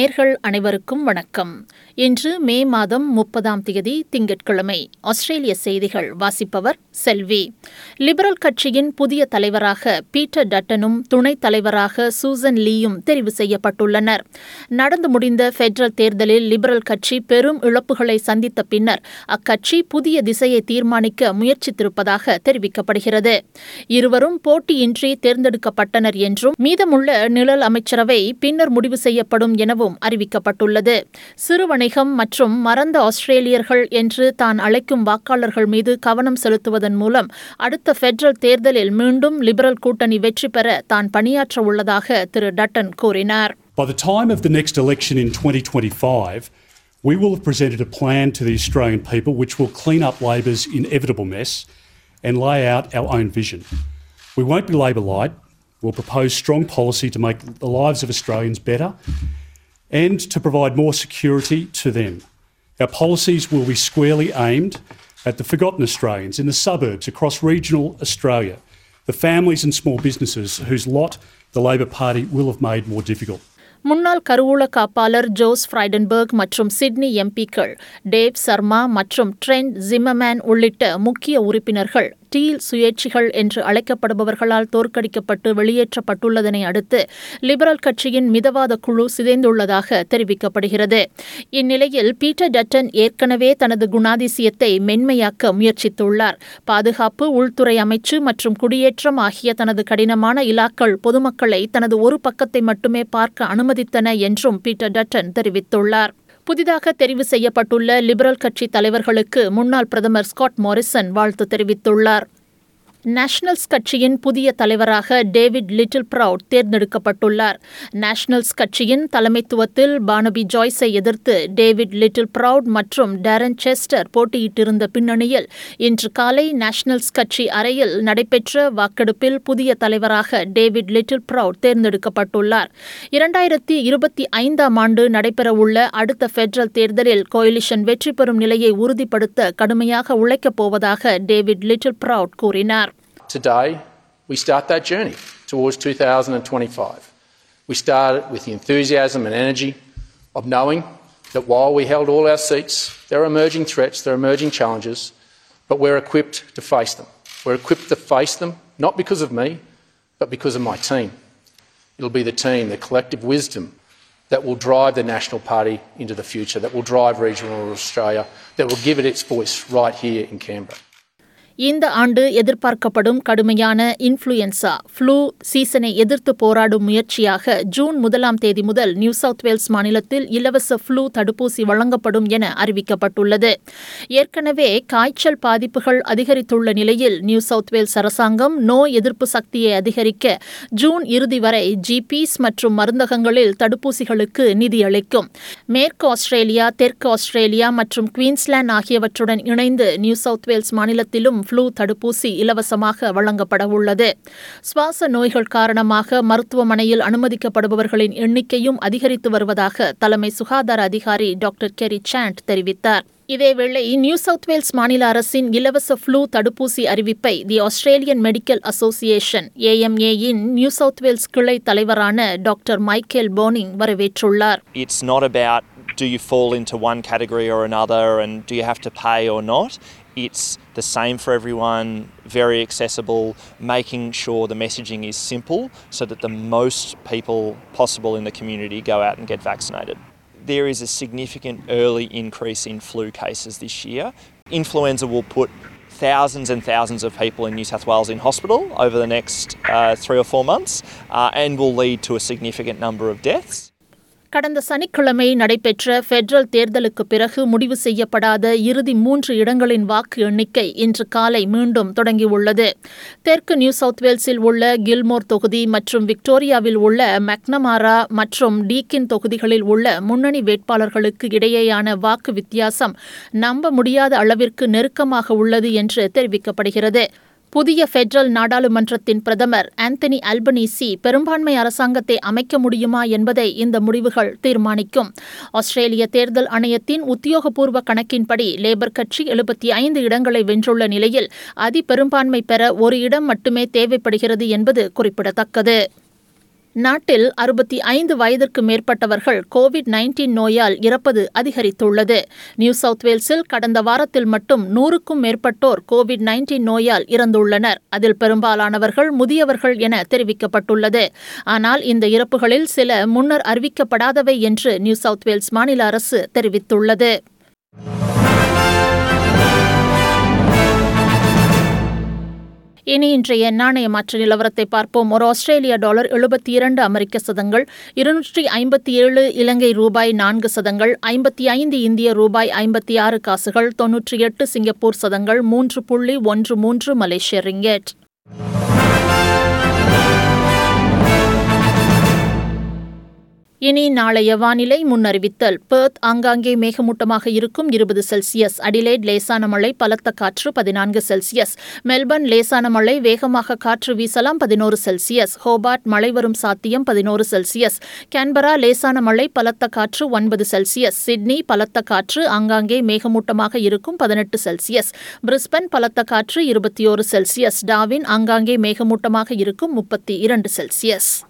நேர்கள் அனைவருக்கும் வணக்கம். இன்று மே மாதம் முப்பதாம் தேதி திங்கட்கிழமை ஆஸ்திரேலிய செய்திகள் வாசிப்பவர் செல்வி. லிபரல் கட்சியின் புதிய தலைவராக பீட்டர் டட்டனும் துணைத் தலைவராக சூசன் லீயும் தெரிவு செய்யப்பட்டுள்ளனர். நடந்து முடிந்த பெட்ரல் தேர்தலில் லிபரல் கட்சி பெரும் இழப்புகளை சந்தித்த பின்னர் அக்கட்சி புதிய திசையை தீர்மானிக்க முயற்சித்திருப்பதாக தெரிவிக்கப்படுகிறது. இருவரும் போட்டியின்றி தேர்ந்தெடுக்கப்பட்டனர் என்றும் மீதமுள்ள நிழல் அமைச்சரவை பின்னர் முடிவு செய்யப்படும் எனவும் என்றும் அறிவிக்கப்பட்டுள்ளது சிறு வணிகம் மற்றும் மறந்த ஆஸ்திரேலியர்கள் என்று தான் அழைக்கும் வாக்காளர்கள் மீது கவனம் செலுத்துவதன் மூலம் அடுத்த பெடரல் தேர்தலில் மீண்டும் லிபரல் கூட்டணி வெற்றி பெற தான் பணியாற்ற உள்ளதாக திரு டட்டன் கூறினார் By the time of the next election in 2025, we will have presented a plan to the Australian people which will clean up Labor's inevitable mess and lay out our own vision. We won't be Labor light. We'll propose strong policy to make the lives of Australians better and to provide more security to them. Our policies will be squarely aimed at the forgotten Australians in the suburbs across regional Australia, the families and small businesses whose lot the Labor Party will have made more difficult. முன்னாள் கருவூல காப்பாளர் Josh Frydenberg மற்றும் Sydney எம்பிக்கள் Dave Sharma மற்றும் Trent ஜிம்மமேன் உள்ளிட்ட முக்கிய உறுப்பினர்கள் deal சுயேட்சிகள் என்று அழைக்கப்படுபவர்களால் தோற்கடிக்கப்பட்டு வெளியேற்றப்பட்டுள்ளதனை அடுத்து லிபரல் கட்சியின் மிதவாத குழு சிதைந்துள்ளதாக தெரிவிக்கப்படுகிறது. இந்நிலையில் பீட்டர் டட்டன் ஏற்கனவே தனது குணாதிசயத்தை மென்மையாக்க முயற்சித்துள்ளார். பாதுகாப்பு உள்துறை அமைச்சு மற்றும் குடியேற்றம் ஆகிய தனது கடினமான இலாக்கள் பொதுமக்களை தனது ஒரு பக்கத்தை மட்டுமே பார்க்க அனுமதித்தன என்றும் பீட்டர் டட்டன் தெரிவித்துள்ளார். புதிதாக தெரிவு செய்யப்பட்டுள்ள லிபரல் கட்சி தலைவர்களுக்கு முன்னாள் பிரதமர் ஸ்காட் மாரிசன் வாழ்த்து தெரிவித்துள்ளார். நேஷனல்ஸ் கட்சியின் புதிய தலைவராக டேவிட் லிட்டில் ப்ரவுட் தேர்ந்தெடுக்கப்பட்டுள்ளார். நேஷனல்ஸ் கட்சியின் தலைமைத்துவத்தில் பானபி ஜாய்ஸை எதிர்த்து டேவிட் லிட்டில் ப்ரவுட் மற்றும் டேரன் செஸ்டர் போட்டியிட்டிருந்த பின்னணியில் இன்று காலை நேஷனல்ஸ் கட்சி அறையில் நடைபெற்ற வாக்கெடுப்பில் புதிய தலைவராக டேவிட் லிட்டில் ப்ரவுட் தேர்ந்தெடுக்கப்பட்டுள்ளார். இரண்டாயிரத்தி இருபத்தி ஐந்தாம் ஆண்டு நடைபெறவுள்ள அடுத்த ஃபெடரல் தேர்தலில் கோயிலிஷன் வெற்றி பெறும் நிலையை உறுதிப்படுத்த கடுமையாக உழைக்கப் போவதாக டேவிட் லிட்டில் ப்ரவுட் கூறினார். Today, we start that journey towards 2025. We started with the enthusiasm and energy of knowing that while we held all our seats, there are emerging threats, there are emerging challenges, but we're equipped to face them. We're equipped to face them not because of me, but because of my team. It'll be the team, the collective wisdom that will drive the National Party into the future, that will drive regional Australia, that will give it its voice right here in Canberra. இந்த ஆண்டு எதிர்பார்க்கப்படும் கடுமையான influenza flu சீசனை எதிர்த்து போராடும் முயற்சியாக June முதலாம் தேதி முதல் நியூ சவுத் வேல்ஸ் மாநிலத்தில் இலவச ஃப்ளூ தடுப்பூசி வழங்கப்படும் என அறிவிக்கப்பட்டுள்ளது. ஏற்கனவே காய்ச்சல் பாதிப்புகள் அதிகரித்துள்ள நிலையில் நியூ சவுத் வேல்ஸ் அரசாங்கம் நோய் எதிர்ப்பு சக்தியை அதிகரிக்க ஜூன் இறுதி வரை ஜிபிஸ் மற்றும் மருந்தகங்களில் தடுப்பூசிகளுக்கு நிதியளிக்கும். மேற்கு ஆஸ்திரேலியா தெற்கு ஆஸ்திரேலியா மற்றும் குவீன்ஸ்லாந்து ஆகியவற்றுடன் இணைந்து நியூ சவுத் வேல்ஸ் மாநிலத்திலும் ஃப்ளூ தடுப்பூசி இலவசமாக வழங்கப்பட உள்ளது சுவாச நோய்கள் காரணமாக மருத்துவமனையில் அனுமதிக்கப்படுபவர்களின் எண்ணிக்கையும் அதிகரித்து வருவதாக தலைமை சுகாதார அதிகாரி டாக்டர் கெரி சாண்ட் தெரிவித்தார். இதேவேளை நியூ சவுத் வேல்ஸ் மாநில அரசின் இலவச ஃப்ளூ தடுப்பூசி அறிவிப்பை தி ஆஸ்திரேலியன் மெடிக்கல் அசோசியேஷன் ஏஎம்ஏயின் நியூ சவுத் வேல்ஸ் கிளை தலைவரான டாக்டர் மைக்கேல் போனிங் வரவேற்றுள்ளார். It's not about do you fall into one category or another and do you have to pay or not. It's the same for everyone, very accessible, making sure the messaging is simple so that the most people possible in the community go out and get vaccinated. There is a significant early increase in flu cases this year. Influenza will put thousands and thousands of people in New South Wales in hospital over the next uh, three or four months uh, and will lead to a significant number of deaths. கடந்த சனிக்கிழமை நடைபெற்ற federal தேர்தலுக்கு பிறகு முடிவு செய்யப்படாத இறுதி மூன்று இடங்களின் வாக்கு எண்ணிக்கை இன்று காலை மீண்டும் தொடங்கியுள்ளது. தெற்கு நியூ சவுத் வேல்ஸில் உள்ள கில்மோர் தொகுதி மற்றும் விக்டோரியாவில் உள்ள மக்னமாரா மற்றும் டீக்கின் தொகுதிகளில் உள்ள முன்னணி வேட்பாளர்களுக்கு இடையேயான வாக்கு வித்தியாசம் நம்ப முடியாத அளவிற்கு நெருக்கமாக உள்ளது என்று தெரிவிக்கப்படுகிறது. புதிய ஃபெடரல் நாடாளுமன்றத்தின் பிரதமர் ஆந்தனி அல்பனீசி பெரும்பான்மை அரசாங்கத்தை அமைக்க முடியுமா என்பதை இந்த முடிவுகள் தீர்மானிக்கும். ஆஸ்திரேலிய தேர்தல் ஆணையத்தின் உத்தியோகபூர்வ கணக்கின்படி லேபர் கட்சி எழுபத்தி ஐந்து இடங்களை வென்றுள்ள நிலையில் அதிபெரும்பான்மை பெற ஒரு இடம் மட்டுமே தேவைப்படுகிறது என்பது குறிப்பிடத்தக்கது. நாட்டில் அறுபத்தி ஐந்து வயதிற்கு மேற்பட்டவர்கள் கோவிட் நைன்டீன் நோயால் இறப்பது அதிகரித்துள்ளது. நியூ சவுத் வேல்ஸில் கடந்த வாரத்தில் மட்டும் நூறுக்கும் மேற்பட்டோர் கோவிட் நைன்டீன் நோயால் இறந்துள்ளனர். அதில் பெரும்பாலானவர்கள் முதியவர்கள் என தெரிவிக்கப்பட்டுள்ளது. ஆனால் இந்த இறப்புகளில் சில முன்னர் அறிவிக்கப்படாதவை என்று நியூ சவுத் வேல்ஸ் மாநில அரசு தெரிவித்துள்ளது. இனி இன்றைய நாணய மாற்ற நிலவரத்தை பார்ப்போம். ஒரு ஆஸ்திரேலிய டாலர் எழுபத்தி இரண்டு அமெரிக்க சதங்கள் இருநூற்றி ஐம்பத்தி ஏழு இலங்கை ரூபாய் நான்கு சதங்கள் ஐம்பத்தி ஐந்து இந்திய ரூபாய் ஐம்பத்தி ஆறு காசுகள் தொன்னூற்றி எட்டு சிங்கப்பூர் சதங்கள் மூன்று புள்ளி ஒன்று மூன்று மலேசிய ரிங்கெட். இனி நாளைய வானிலை முன்னறிவித்தல். பெர்த் ஆங்காங்கே மேகமூட்டமாக இருக்கும் இருபது செல்சியஸ். அடிலைட் லேசான மழை பலத்த காற்று பதினான்கு செல்சியஸ். மெல்பர்ன் லேசான மழை வேகமாக காற்று வீசலாம் பதினோரு செல்சியஸ். ஹோபார்ட் மழை வரும் சாத்தியம் பதினோரு செல்சியஸ். கேன்பரா லேசான மழை பலத்த காற்று ஒன்பது செல்சியஸ். சிட்னி பலத்த காற்று ஆங்காங்கே மேகமூட்டமாக இருக்கும் பதினெட்டு செல்சியஸ். பிரிஸ்பன் பலத்த காற்று இருபத்தி ஓரு செல்சியஸ். டாவின் ஆங்காங்கே மேகமூட்டமாக இருக்கும் முப்பத்தி இரண்டு செல்சியஸ்.